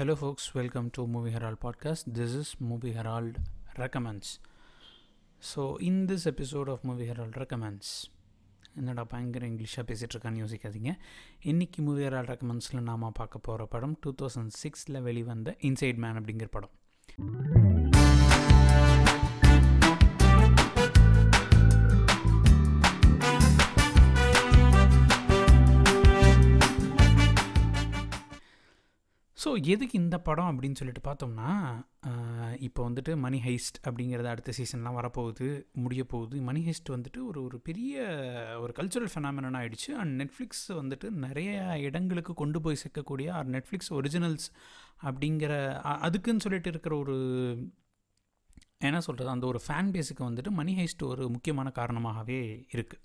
Hello folks welcome to Movie Herald podcast this is Movie Herald recommends so in this episode of Movie Herald recommends என்னடா பயங்கர இங்கிலீஷாக பேசிகிட்ருக்கான்னு யோசிக்காதீங்க இன்றைக்கி movie ஹெரால் ரெக்கமெண்ட்ஸில் நாம் பார்க்க போகிற படம் டூ தௌசண்ட் சிக்ஸில் வெளிவந்த இன்சைட் மேன் அப்படிங்கிற படம் ஸோ எதுக்கு இந்த படம் அப்படின்னு சொல்லிட்டு பார்த்தோம்னா இப்போ வந்துட்டு மணி ஹைஸ்ட் அப்படிங்கிறது அடுத்த சீசன்லாம் வரப்போகுது முடிய போகுது. மணி ஹைஸ்ட் வந்துட்டு ஒரு ஒரு பெரிய ஒரு கல்ச்சுரல் ஃபெனாமினன் ஆகிடுச்சு அண்ட் நெட்ஃப்ளிக்ஸ் வந்துட்டு நிறைய இடங்களுக்கு கொண்டு போய் சேர்க்கக்கூடிய ஆர் நெட்ஃப்ளிக்ஸ் ஒரிஜினல்ஸ் அப்படிங்கிற அதுக்குன்னு சொல்லிட்டு இருக்கிற ஒரு என்ன சொல்கிறது அந்த ஒரு ஃபேன் பேஸுக்கு வந்துட்டு மணி ஹைஸ்ட் ஒரு முக்கியமான காரணமாகவே இருக்குது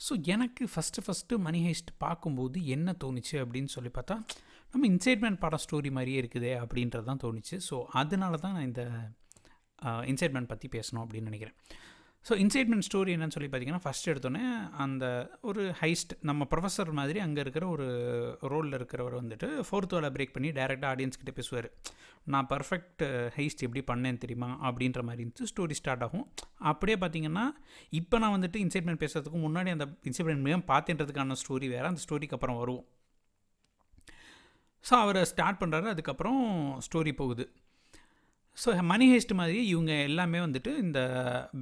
ஸோ எனக்கு ஃபஸ்ட்டு ஃபஸ்ட்டு மணி ஹைஸ்ட் பார்க்கும்போது என்ன தோணுச்சு அப்படின்னு சொல்லி பார்த்தா நம்ம இன்சைட்மேன் படம் ஸ்டோரி மாதிரியே இருக்குதே அப்படின்றது தான் தோணுச்சு. ஸோ அதனால தான் நான் இந்த இன்சைட்மெண்ட் பற்றி பேசணும் அப்படின்னு நினைக்கிறேன். ஸோ இன்சைட்மெண்ட் ஸ்டோரி என்னன்னு சொல்லி பார்த்தீங்கன்னா ஃபஸ்ட் எடுத்தோன்னே அந்த ஒரு ஹைஸ்ட் நம்ம ப்ரொஃபஸர் மாதிரி அங்கே இருக்கிற ஒரு ரோலில் இருக்கிறவர் வந்துட்டு ஃபோர்த் வேலை பிரேக் பண்ணி டேரெக்டாக ஆடியன்ஸ் கிட்ட பேசுவார். நான் பர்ஃபெக்ட் ஹைஸ்ட் எப்படி பண்ணேன் தெரியுமா? அப்படின்ற மாதிரி இருந்துச்சு ஸ்டோரி ஸ்டார்ட் ஆகும். அப்படியே பார்த்தீங்கன்னா இப்போ நான் வந்துட்டு இன்சைட்மெண்ட் பேசுறதுக்கு முன்னாடி அந்த இன்சைட்மெண்ட் மிகவும் பார்த்துன்றதுக்கான ஸ்டோரி வேறு அந்த ஸ்டோரிக்கு அப்புறம் வருவோம். ஸோ அவரை ஸ்டார்ட் பண்ணுறாரு அதுக்கப்புறம் ஸ்டோரி போகுது. ஸோ மணி ஹேஸ்ட் மாதிரி இவங்க எல்லாமே வந்துட்டு இந்த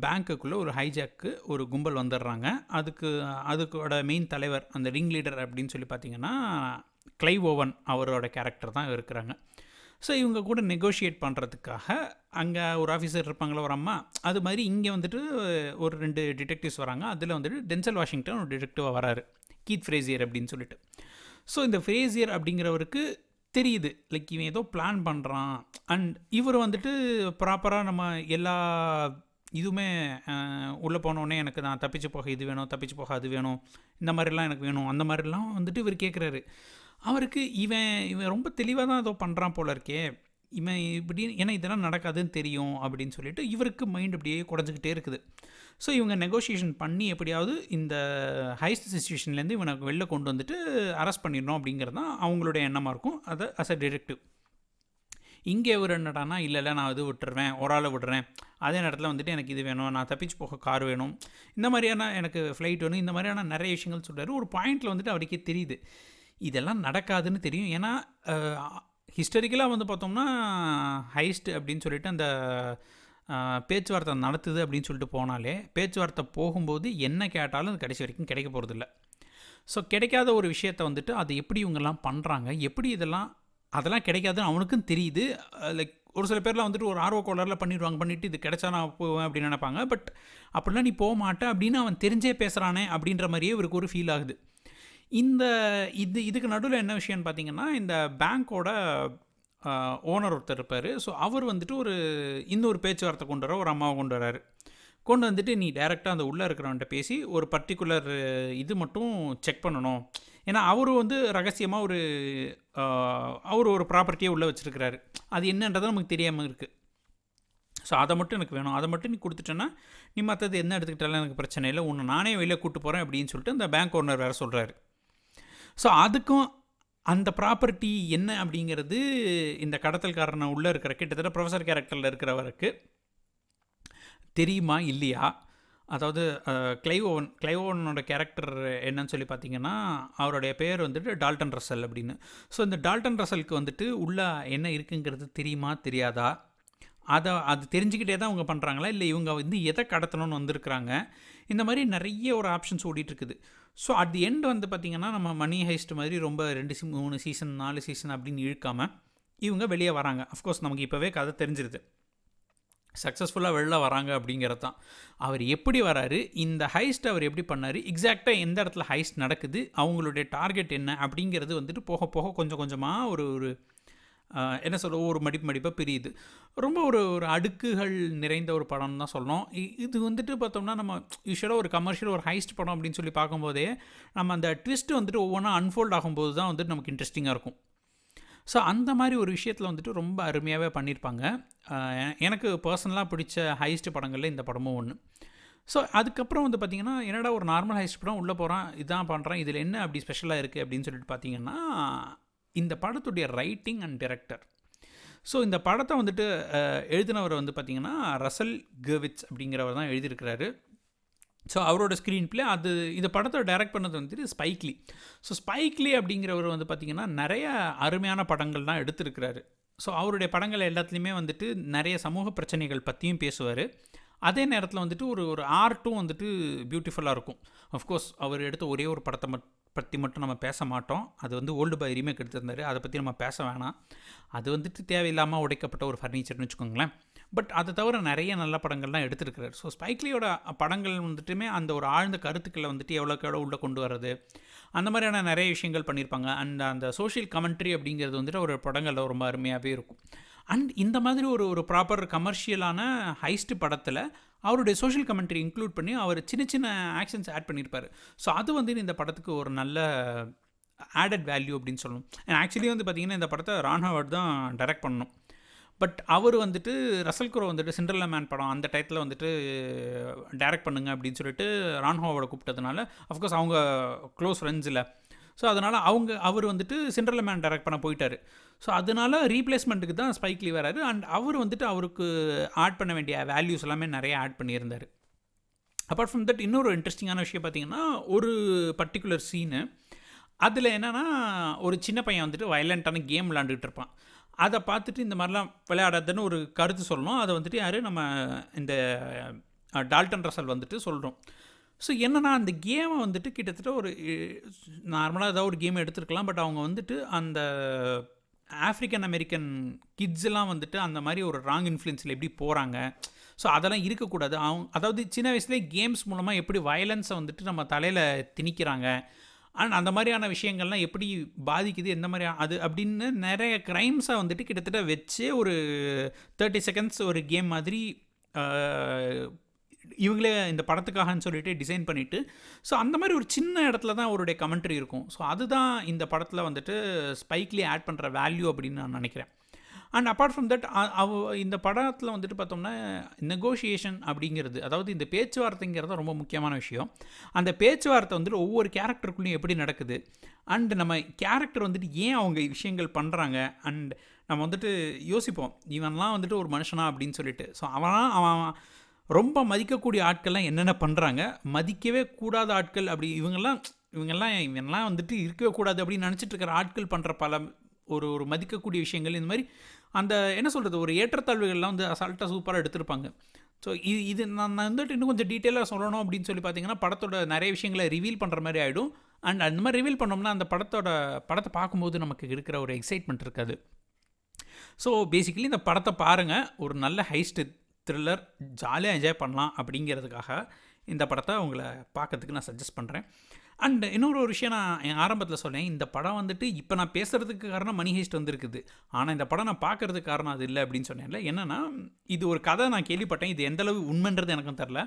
பேங்க்குக்குள்ளே ஒரு ஹைஜாக்கு ஒரு கும்பல் வந்துடுறாங்க அதுக்கு அதுக்கோட மெயின் தலைவர் அந்த ரிங் லீடர் அப்படின்னு சொல்லி பார்த்தீங்கன்னா கிளைவ் ஓவன் அவரோட கேரக்டர் தான் இருக்கிறாங்க. ஸோ இவங்க கூட நெகோஷியேட் பண்ணுறதுக்காக அங்கே ஒரு ஆஃபீஸர் இருப்பாங்களோ ஒரு அம்மா அது மாதிரி இங்கே வந்துட்டு ஒரு ரெண்டு டிடெக்டிவ்ஸ் வராங்க. அதில் வந்துட்டு டென்சல் வாஷிங்டன் ஒரு டிடெக்டிவாக வராரு. கீத் ஃப்ரேசியர் அப்படின்னு சொல்லிட்டு. ஸோ இந்த ஃப்ரேசியர் அப்படிங்கிறவருக்கு தெரியுது. லைக் இவன் ஏதோ பிளான் பண்ணுறான் அண்ட் இவர் வந்துட்டு ப்ராப்பராக நம்ம எல்லா இதுவுமே உள்ளே போனோடனே எனக்கு நான் தப்பிச்சு போக இது வேணும் தப்பிச்சு போக அது வேணும் இந்த மாதிரிலாம் எனக்கு வேணும் அந்த மாதிரிலாம் வந்துட்டு இவர் கேட்குறாரு அவருக்கு இவன் இவன் ரொம்ப தெளிவாக தான் ஏதோ பண்ணுறான் போல இருக்கே. இவன் இப்படி ஏன்னா இதெல்லாம் நடக்காதுன்னு தெரியும் அப்படின்னு சொல்லிட்டு இவருக்கு மைண்ட் அப்படியே குறைஞ்சிக்கிட்டே இருக்குது. ஸோ இவங்க நெகோஷியேஷன் பண்ணி எப்படியாவது இந்த ஹைஸ்ட் சுச்சுவேஷன்லேருந்து இவனை வெளில கொண்டு வந்துட்டு அரெஸ்ட் பண்ணிடணும் அப்படிங்கிறது தான் அவங்களுடைய எண்ணமாக இருக்கும். அதை அஸ் அ டிரெக்டிவ் இங்கே ஒரு என்னடானா இல்லை இல்லை நான் இது விட்டுருவேன் ஒரு ஆளை விடுறேன் அதே நேரத்தில் வந்துட்டு எனக்கு இது வேணும் நான் தப்பிச்சு போக கார் வேணும். இந்த மாதிரியான எனக்கு ஃப்ளைட் வேணும் இந்த மாதிரியான நிறைய விஷயங்கள் சொல்கிறாரு ஒரு பாயிண்டில் வந்துட்டு அவருக்கே தெரியுது. இதெல்லாம் நடக்காதுன்னு தெரியும். ஏன்னா ஹிஸ்டரிக்கலாக வந்து பார்த்தோம்னா ஹைஸ்ட் அப்படின்னு சொல்லிட்டு அந்த பேச்சுவார்த்தை நடத்துது அப்படின்னு சொல்லிட்டு போனாலே பேச்சுவார்த்தை போகும்போது என்ன கேட்டாலும் அது கடைசி வரைக்கும் கிடைக்க போகிறதில்ல ஸோ கிடைக்காத ஒரு விஷயத்தை வந்துட்டு அது எப்படி இவங்கெல்லாம் பண்ணுறாங்க எப்படி இதெல்லாம் அதெல்லாம் கிடைக்காதுன்னு அவனுக்கும் தெரியுது. லைக் ஒரு சில பேர்லாம் வந்துட்டு ஒரு ஆர்வ கோளரில் பண்ணிடுவாங்க. பண்ணிவிட்டு இது கிடைச்சா நான் போவேன் அப்படின்னு நினைப்பாங்க. பட் அப்படிலாம் நீ போக மாட்டேன் அப்படின்னு அவன் தெரிஞ்சே பேசுகிறானே அப்படின்ற மாதிரியே இவருக்கு ஒரு ஃபீல் ஆகுது. இந்த இது இதுக்கு நடுவில் என்ன விஷயம்னு பார்த்தீங்கன்னா இந்த பேங்க்கோட ஓனர் ஒருத்தர் இருப்பார். ஸோ அவர் வந்துட்டு ஒரு இன்னொரு பேச்சுவார்த்தை கொண்டு வர ஒரு அம்மாவை கொண்டு வராரு. கொண்டு வந்துட்டு நீ டைரெக்டாக அந்த உள்ளே இருக்கிறவன்ட்ட பேசி ஒரு பர்டிகுலர் இது மட்டும் செக் பண்ணணும். ஏன்னா அவர் வந்து ரகசியமாக ஒரு அவர் ஒரு ப்ராப்பர்ட்டியை உள்ளே வச்சுருக்கிறாரு. அது என்னன்றது நமக்கு தெரியாமல் இருக்குது ஸோ அதை மட்டும் எனக்கு வேணும். அதை மட்டும் நீ கொடுத்துட்டேன்னா நீ மற்றது என்ன எடுத்துக்கிட்டாலும் எனக்கு பிரச்சனை இல்லை. உன்னை நானே வெளியே கூப்பிட்டு போகிறேன் அப்படின்னு சொல்லிட்டு அந்த பேங்க் ஓனர் வேறு சொல்கிறாரு ஸோ அதுக்கும் அந்த ப்ராப்பர்ட்டி என்ன அப்படிங்கிறது இந்த கடத்தல்காரனை உள்ளே இருக்கிற கிட்டத்தட்ட ப்ரொஃபஸர் கேரக்டரில் இருக்கிறவருக்கு தெரியுமா இல்லையா? அதாவது கிளைவோவன் கிளைவோவனோட கேரக்டர் என்னன்னு சொல்லி பார்த்தீங்கன்னா அவருடைய பேர் வந்துட்டு டால்டன் ரசல் அப்படின்னு. ஸோ இந்த டால்டன் ரசலுக்கு வந்துட்டு உள்ள என்ன இருக்குங்கிறது தெரியுமா தெரியாதா? அதை அது தெரிஞ்சுக்கிட்டே தான் அவங்க பண்ணுறாங்களா இல்லை இவங்க வந்து எதை கடத்தணும்னு வந்திருக்கிறாங்க? இந்த மாதிரி நிறைய ஒரு ஆப்ஷன்ஸ் ஓடிட்டுருக்குது ஸோ அட் தி எண்ட் வந்து பார்த்திங்கன்னா நம்ம மணி ஹைஸ்ட் மாதிரி ரொம்ப ரெண்டு சி மூணு சீசன் நாலு சீசன் அப்படின்னு இழுக்காமல் இவங்க வெளியே வராங்க. அஃப்கோர்ஸ் நமக்கு இப்போவே கதை தெரிஞ்சிருது. சக்ஸஸ்ஃபுல்லாக வெளில வராங்க அப்படிங்கிறது தான். அவர் எப்படி வராரு? இந்த ஹைஸ்ட் அவர் எப்படி பண்ணார்? எக்ஸாக்டாக எந்த இடத்துல ஹைஸ்ட் நடக்குது? அவங்களுடைய டார்கெட் என்ன? அப்படிங்கிறது வந்துட்டு போக போக கொஞ்சம் கொஞ்சமாக ஒரு ஒரு என்ன சொல்ல ஒரு மடிப்பு மடிப்பாக பிரியுது. ரொம்ப ஒரு ஒரு அடுக்குகள் நிறைந்த ஒரு படம் தான் சொல்லணும். இ- இது வந்துட்டு பார்த்தோம்னா நம்ம யூஸ்வலாக ஒரு கமர்ஷியல் ஒரு ஹைஸ்ட் படம் அப்படின்னு சொல்லி பார்க்கும்போதே நம்ம அந்த ட்விஸ்ட் வந்துட்டு ஒவ்வொன்றா அன்ஃபோல்ட் ஆகும்போது தான் வந்துட்டு நமக்கு இன்ட்ரெஸ்டிங்காக இருக்கும். ஸோ அந்த மாதிரி ஒரு விஷயத்தில் வந்துட்டு ரொம்ப அருமையாகவே பண்ணியிருப்பாங்க. எனக்கு பர்சனலாக பிடிச்ச ஹைஸ்ட் படங்களில் இந்த படமும் ஒன்று ஸோ அதுக்கப்புறம் வந்து பார்த்திங்கன்னா என்னடா ஒரு நார்மல் ஹைஸ்ட் படம் உள்ளே போகிறான் இதான் பண்ணுறான் இதில் என்ன அப்படி ஸ்பெஷலாக இருக்குது அப்படின்னு சொல்லிட்டு பார்த்தீங்கன்னா இந்த படத்துடைய ரைட்டிங் அண்ட் டிரெக்டர் ஸோ இந்த படத்தை வந்துட்டு எழுதினவர் வந்து பார்த்திங்கன்னா ரசல் கர்விட்ஸ் அப்படிங்கிறவர் தான் எழுதியிருக்கிறாரு. ஸோ அவரோட ஸ்க்ரீன் ப்ளே அது இந்த படத்தை டைரக்ட் பண்ணது வந்துட்டு ஸ்பைக்லி ஸோ ஸ்பைக்லி அப்படிங்கிறவர் வந்து பார்த்திங்கன்னா நிறைய அருமையான படங்கள்லாம் எடுத்திருக்கிறாரு. ஸோ அவருடைய படங்கள் எல்லாத்துலேயுமே வந்துட்டு நிறைய சமூக பிரச்சனைகள் பற்றியும் பேசுவார். அதே நேரத்தில் வந்துட்டு ஒரு ஒரு ஆர்ட்டும் வந்துட்டு பியூட்டிஃபுல்லாக இருக்கும். அஃப்கோர்ஸ் அவர் எடுத்த ஒரே ஒரு படத்தை மட் பற்றி மட்டும் நம்ம பேச மாட்டோம். அது வந்து ஓல்டு பாய் ரீமேக் எடுத்திருந்தாரு. அதை பற்றி நம்ம பேச வேணாம். அது வந்துட்டு தேவையில்லாமல் உடைக்கப்பட்ட ஒரு ஃபர்னிச்சர்னு வச்சுக்கோங்களேன். பட் அதை தவிர நிறைய நல்ல படங்கள்லாம் எடுத்திருக்கிறார். ஸோ ஸ்பைக்லியோட படங்கள் வந்துட்டுமே அந்த ஒரு ஆழ்ந்த கருத்துக்களை வந்துட்டு எவ்வளோக்கு எவ்வளோ உள்ளே கொண்டு வர்றது அந்த மாதிரியான நிறைய விஷயங்கள் பண்ணியிருப்பாங்க. அண்ட் அந்த சோஷியல் கமெண்ட்ரி அப்படிங்கிறது வந்துட்டு ஒரு படங்களில் ரொம்ப அருமையாகவே இருக்கும். அண்ட் இந்த மாதிரி ஒரு ஒரு ப்ராப்பர் கமர்ஷியலான ஹைஸ்ட் படத்தில் அவருடைய சோஷியல் கமெண்ட்ரி இன்க்ளூட் பண்ணி அவர் சின்ன சின்ன ஆக்ஷன்ஸ் ஆட் பண்ணியிருப்பார். ஸோ அது வந்து இந்த படத்துக்கு ஒரு நல்ல ஆடட் வேல்யூ அப்படின்னு சொல்லணும். ஆக்சுவலி வந்து பார்த்திங்கன்னா இந்த படத்தை ரான் ஹவர்ட் தான் டைரக்ட் பண்ணணும். பட் அவர் வந்துட்டு ரசல் குரோ வந்துட்டு சிண்ட்ரல்லா மேன் படம் அந்த டயத்தில் வந்துட்டு டைரக்ட் பண்ணுங்க அப்படின்னு சொல்லிட்டு ரான் ஹோவோட கூப்பிட்டதுனால அஃப்கோர்ஸ் அவங்க க்ளோஸ் ஃப்ரெண்ட்ஸில் ஸோ அதனால் அவங்க அவர் வந்துட்டு சென்ட்ரல் மேன் டைரக்ட் பண்ண போயிட்டார். ஸோ அதனால் ரீப்ளேஸ்மெண்ட்டுக்கு தான் ஸ்பைக்லி வராரு. அண்ட் அவர் வந்துட்டு அவருக்கு ஆட் பண்ண வேண்டிய வேல்யூஸ் எல்லாமே நிறைய ஆட் பண்ணியிருந்தார். அப்பார்ட் ஃப்ரம் தட் இன்னொரு இன்ட்ரெஸ்டிங்கான விஷயம் பார்த்தீங்கன்னா ஒரு பர்டிகுலர் சீனு அதில் என்னென்னா ஒரு சின்ன பையன் வந்துட்டு வயலண்ட்டான கேம் விளாண்டுக்கிட்டு இருப்பான். அதை பார்த்துட்டு இந்த மாதிரிலாம் விளையாடாதுன்னு ஒரு கருத்து சொல்லணும். அதை வந்துட்டு யார்? நம்ம இந்த டால்டன் ரசல் வந்துட்டு சொல்கிறோம் ஸோ என்னென்னா அந்த கேமை வந்துட்டு கிட்டத்தட்ட ஒரு நார்மலாக ஏதாவது ஒரு கேம் எடுத்துருக்கலாம். பட் அவங்க வந்துட்டு அந்த ஆஃப்ரிக்கன் அமெரிக்கன் கிட்ஸ்லாம் வந்துட்டு அந்த மாதிரி ஒரு ராங் இன்ஃப்ளூயன்ஸில் எப்படி போகிறாங்க ஸோ அதெல்லாம் இருக்கக்கூடாது. அவங்க அதாவது சின்ன வயசுலேயே கேம்ஸ் மூலமாக எப்படி வயலன்ஸை வந்துட்டு நம்ம தலையில் திணிக்கிறாங்க? அண்ட் அந்த மாதிரியான விஷயங்கள்லாம் எப்படி பாதிக்குது? எந்த மாதிரி அது அப்படின்னு நிறைய க்ரைம்ஸை வந்துட்டு கிட்டத்தட்ட வச்சே ஒரு தேர்ட்டி செகண்ட்ஸ் ஒரு கேம் மாதிரி இவங்களே இந்த படத்துக்காகன்னு சொல்லிட்டு டிசைன் பண்ணிவிட்டு ஸோ அந்த மாதிரி ஒரு சின்ன இடத்துல தான் அவருடைய கமெண்ட்ரி இருக்கும். ஸோ அதுதான் இந்த படத்தில் வந்துட்டு ஸ்பைக்லி ஆட் பண்ணுற வேல்யூ அப்படின்னு நான் நினைக்கிறேன். அண்ட் அப்பார்ட் ஃப்ரம் தட் அவ இந்த படத்தில் வந்துட்டு பார்த்தோம்னா நெகோஷியேஷன் அப்படிங்கிறது அதாவது இந்த பேச்சுவார்த்தைங்கிறது ரொம்ப முக்கியமான விஷயம். அந்த பேச்சுவார்த்தை வந்துட்டு ஒவ்வொரு கேரக்டருக்குள்ளேயும் எப்படி நடக்குது? அண்ட் நம்ம கேரக்டர் வந்துட்டு ஏன் அவங்க விஷயங்கள் பண்ணுறாங்க அண்ட் நம்ம வந்துட்டு யோசிப்போம் இவன்லாம் வந்துட்டு ஒரு மனுஷனா அப்படின்னு சொல்லிட்டு. ஸோ அவன்லாம் அவன் ரொம்ப மதிக்கக்கூடிய ஆட்கள்லாம் என்னென்ன பண்ணுறாங்க மதிக்கவே கூடாத ஆட்கள் அப்படி இவங்கெல்லாம் இவங்கெல்லாம் இவங்கெல்லாம் வந்துட்டு இருக்கவே கூடாது அப்படின்னு நினச்சிட்டு இருக்கிற ஆட்கள் பண்ணுற பல ஒரு ஒரு மதிக்கக்கூடிய விஷயங்கள். இந்த மாதிரி அந்த என்ன சொல்கிறது ஒரு ஏற்றத்தாழ்வுகள்லாம் வந்து அசால்ட்டாக சூப்பராக எடுத்திருப்பாங்க. ஸோ இது இது நான் நான் வந்துட்டு இன்னும் கொஞ்சம் டீட்டெயிலாக சொல்லணும் அப்படின்னு சொல்லி பார்த்தீங்கன்னா படத்தோட நிறைய விஷயங்களை ரிவீல் பண்ணுற மாதிரி ஆகிடும் அண்ட் அந்த மாதிரி ரிவீல் பண்ணோம்னா அந்த படத்தோட படத்தை பார்க்கும்போது நமக்கு இருக்கிற ஒரு எக்ஸைட்மெண்ட் இருக்காது. ஸோ பேசிக்கலி இந்த படத்தை பாருங்கள் ஒரு நல்ல ஹைஸ்ட் த்ரில்லர் ஜாலியாக என்ஜாய் பண்ணலாம் அப்படிங்கிறதுக்காக இந்த படத்தை உங்களை பார்க்கறதுக்கு நான் சஜஸ்ட் பண்ணுறேன் அண்ட் இன்னொரு ஒரு விஷயம் நான் என் ஆரம்பத்தில் சொன்னேன். இந்த படம் வந்துட்டு இப்போ நான் பேசுகிறதுக்கு காரணம் மணி ஹேஸ்ட் வந்திருக்குது. ஆனால் இந்த படம் நான் பார்க்கறதுக்கு காரணம் அது இல்லை அப்படின்னு சொன்னேன்ல. என்னென்னா இது ஒரு கதை நான் கேள்விப்பட்டேன். இது எந்த அளவு உண்மைன்றது எனக்கும் தெரில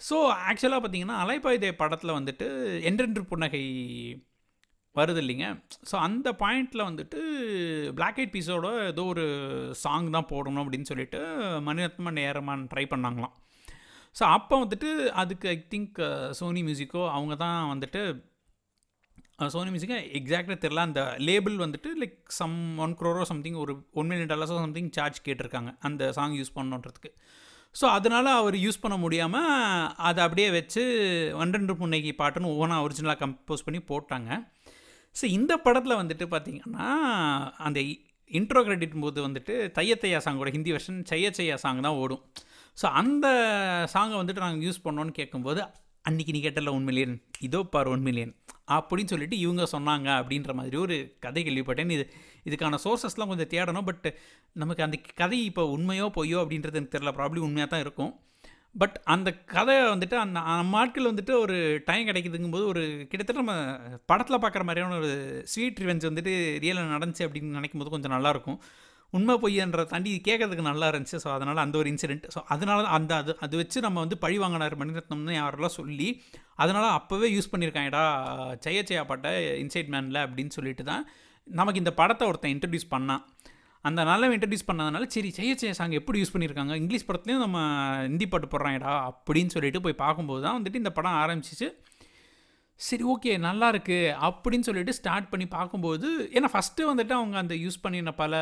ஸோ ஆக்சுவலாக பார்த்தீங்கன்னா அலைபாயுதே படத்தில் வந்துட்டு என்றென்று புன்னகை வருது இல்லைங்க. ஸோ அந்த பாயிண்டில் வந்துட்டு பிளாக் ஐட் பீஸோட ஏதோ ஒரு சாங் தான் போடணும் அப்படின்னு சொல்லிட்டு மணிரத்மன் நேரமான்னு ட்ரை பண்ணாங்களாம். ஸோ அப்போ வந்துட்டு அதுக்கு ஐ திங்க் சோனி மியூசிக்கோ அவங்க தான் வந்துட்டு சோனி மியூசிக்கோ எக்ஸாக்டாக தெரில அந்த லேபிள் வந்துட்டு லைக் சம் ஒன் க்ரோரோ சம்திங் ஒரு ஒன் மில்லியன் டாலர்ஸோ சம்திங் சார்ஜ் கேட்டிருக்காங்க அந்த சாங் யூஸ் பண்ணுன்றதுக்கு ஸோ அதனால் அவர் யூஸ் பண்ண முடியாமல் அதை அப்படியே வச்சு ஒன்றெண்டு புன்னைக்கு பாட்டுன்னு ஒவ்வொன்றா ஒரிஜினலாக கம்போஸ் பண்ணி போட்டாங்க ஸோ இந்த படத்தில் வந்துட்டு பார்த்தீங்கன்னா அந்த இன்ட்ரோ கிரெடிட் போது வந்துட்டு தைய தையா சாங்கோட ஹிந்தி வெர்ஷன் செய்ய செய்யா சாங் தான் ஓடும். ஸோ அந்த சாங்கை வந்துட்டு நாங்கள் யூஸ் பண்ணோன்னு கேட்கும்போது அன்றைக்கி நீ கேட்டல ஒன் மில்லியன் இதோ பார் ஒன் மில்லியன் அப்படின்னு சொல்லிட்டு இவங்க சொன்னாங்க அப்படின்ற மாதிரி ஒரு கதை கேள்விப்பட்டேன். இது இதுக்கான சோர்சஸ்லாம் கொஞ்சம் தேடணும் பட் நமக்கு அந்த கதை இப்போ உண்மையோ பொய்யோ அப்படின்றது எனக்கு தெரியல. ப்ராப்ளி உண்மையாக தான் இருக்கும். பட் அந்த கதை வந்துட்டு அந்த நம்ம ஆட்கள் வந்துட்டு ஒரு டைம் கிடைக்குதுங்கும் போது ஒரு கிட்டத்தட்ட நம்ம படத்தில் பார்க்குற மாதிரியான ஒரு ஸ்வீட் ரிவெஞ்ச் வந்துட்டு ரியலாக நடந்துச்சு அப்படின்னு நினைக்கும் போது கொஞ்சம் நல்லாயிருக்கும். உண்மை பொய்யன்ற தாண்டி கேட்கறதுக்கு நல்லா இருந்துச்சு. ஸோ அதனால் அந்த ஒரு இன்சிடென்ட் ஸோ அதனால தான் அந்த அது அது வச்சு நம்ம வந்து பழி வாங்கினார் மணிரத்னம்னு யாரெல்லாம் சொல்லி அதனால் அப்போவே யூஸ் பண்ணியிருக்காங்கடா செய்ய ஜெயா பாட்டை இன்சைட் மேனில் அப்படின்னு சொல்லிட்டு தான் நமக்கு இந்த படத்தை ஒருத்தன் இன்ட்ரடியூஸ் பண்ணான். அந்த நல்ல இன்ட்ரடியூஸ் பண்ணதுனால சரி செய்ய செய்ய சாங் எப்படி யூஸ் பண்ணியிருக்காங்க இங்கிலீஷ் படத்துலையும் நம்ம ஹிந்தி பாட்டு போடுறாங்கடா அப்படின்னு சொல்லிட்டு போய் பார்க்கும்போது தான் வந்துட்டு இந்த படம் ஆரம்பிச்சிச்சு. சரி ஓகே நல்லா இருக்குது அப்படின்னு சொல்லிட்டு ஸ்டார்ட் பண்ணி பார்க்கும்போது ஏன்னா ஃபஸ்ட்டு வந்துட்டு அவங்க அந்த யூஸ் பண்ணின பல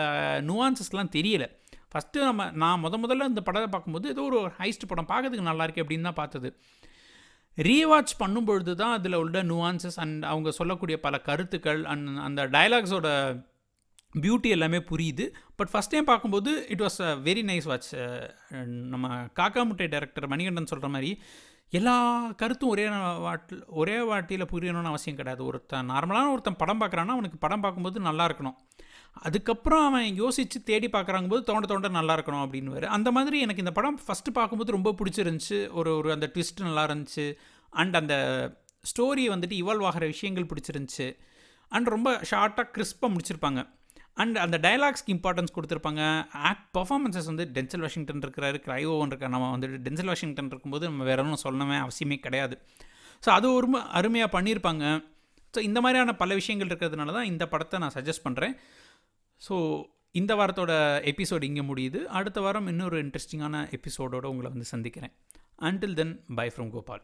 நுவான்சஸ்லாம் தெரியலை. ஃபஸ்ட்டு நம்ம நான் முத முதல்ல இந்த படத்தை பார்க்கும்போது ஏதோ ஒரு ஹைஸ்ட் படம் பார்க்கறதுக்கு நல்லா இருக்கு அப்படின்னு தான் பார்த்தது. ரீவாட்ச் பண்ணும்பொழுது தான் அதில் உள்ள நுவான்சஸ் அண்ட் அவங்க சொல்லக்கூடிய பல கருத்துக்கள் அண்ட் அந்த டயலாக்ஸோட பியூட்டி எல்லாமே புரியுது. பட் ஃபஸ்ட் டைம் பார்க்கும்போது it was a very nice watch நம்ம காக்கா முட்டை டைரக்டர் மணிகண்டன் சொல்கிற மாதிரி எல்லா கருத்தும் ஒரே வாட்டில் ஒரே வாட்டியில் புரியணும்னு அவசியம் கிடையாது. ஒருத்தன் நார்மலான ஒருத்தன் படம் பார்க்குறான்னா அவனுக்கு படம் பார்க்கும்போது நல்லா இருக்கணும். அதுக்கப்புறம் அவன் யோசித்து தேடி பார்க்குறாங்க போது தோண்ட தோண்ட நல்லா இருக்கணும் அப்படின்னு அந்த மாதிரி எனக்கு இந்த படம் ஃபஸ்ட்டு பார்க்கும்போது ரொம்ப பிடிச்சிருந்துச்சு. ஒரு ஒரு அந்த ட்விஸ்ட் நல்லா இருந்துச்சு. அண்ட் அந்த ஸ்டோரி வந்துட்டு இவால்வ் ஆகிற விஷயங்கள் பிடிச்சிருந்துச்சு. அண்ட் ரொம்ப ஷார்ட்டாக கிறிஸ்பாக முடிச்சிருப்பாங்க. அண்ட் அந்த டயலாக்ஸ்க்கு இம்பார்ட்டன்ஸ் கொடுத்துருப்பாங்க. ஆக்ட் பர்ஃபார்மன்ஸஸ் வந்து டென்சல் வாஷிங்டன் இருக்கிறாரு கிரைவோன் இருக்க நம்ம வந்துட்டு டென்சல் வாஷிங்டன் இருக்கும்போது நம்ம வேற ஒன்றும் சொல்லணுமே அவசியமே கிடையாது. ஸோ அது ஒரு அருமையாக பண்ணியிருப்பாங்க. ஸோ இந்த மாதிரியான பல விஷயங்கள் இருக்கிறதுனால தான் இந்த படத்தை நான் சஜஸ்ட் பண்ணுறேன் ஸோ இந்த வாரத்தோட எபிசோடு இங்கே முடியுது. அடுத்த வாரம் இன்னொரு இன்ட்ரெஸ்டிங்கான எபிசோடோடு உங்களை வந்து சந்திக்கிறேன். Until then bye from Gopal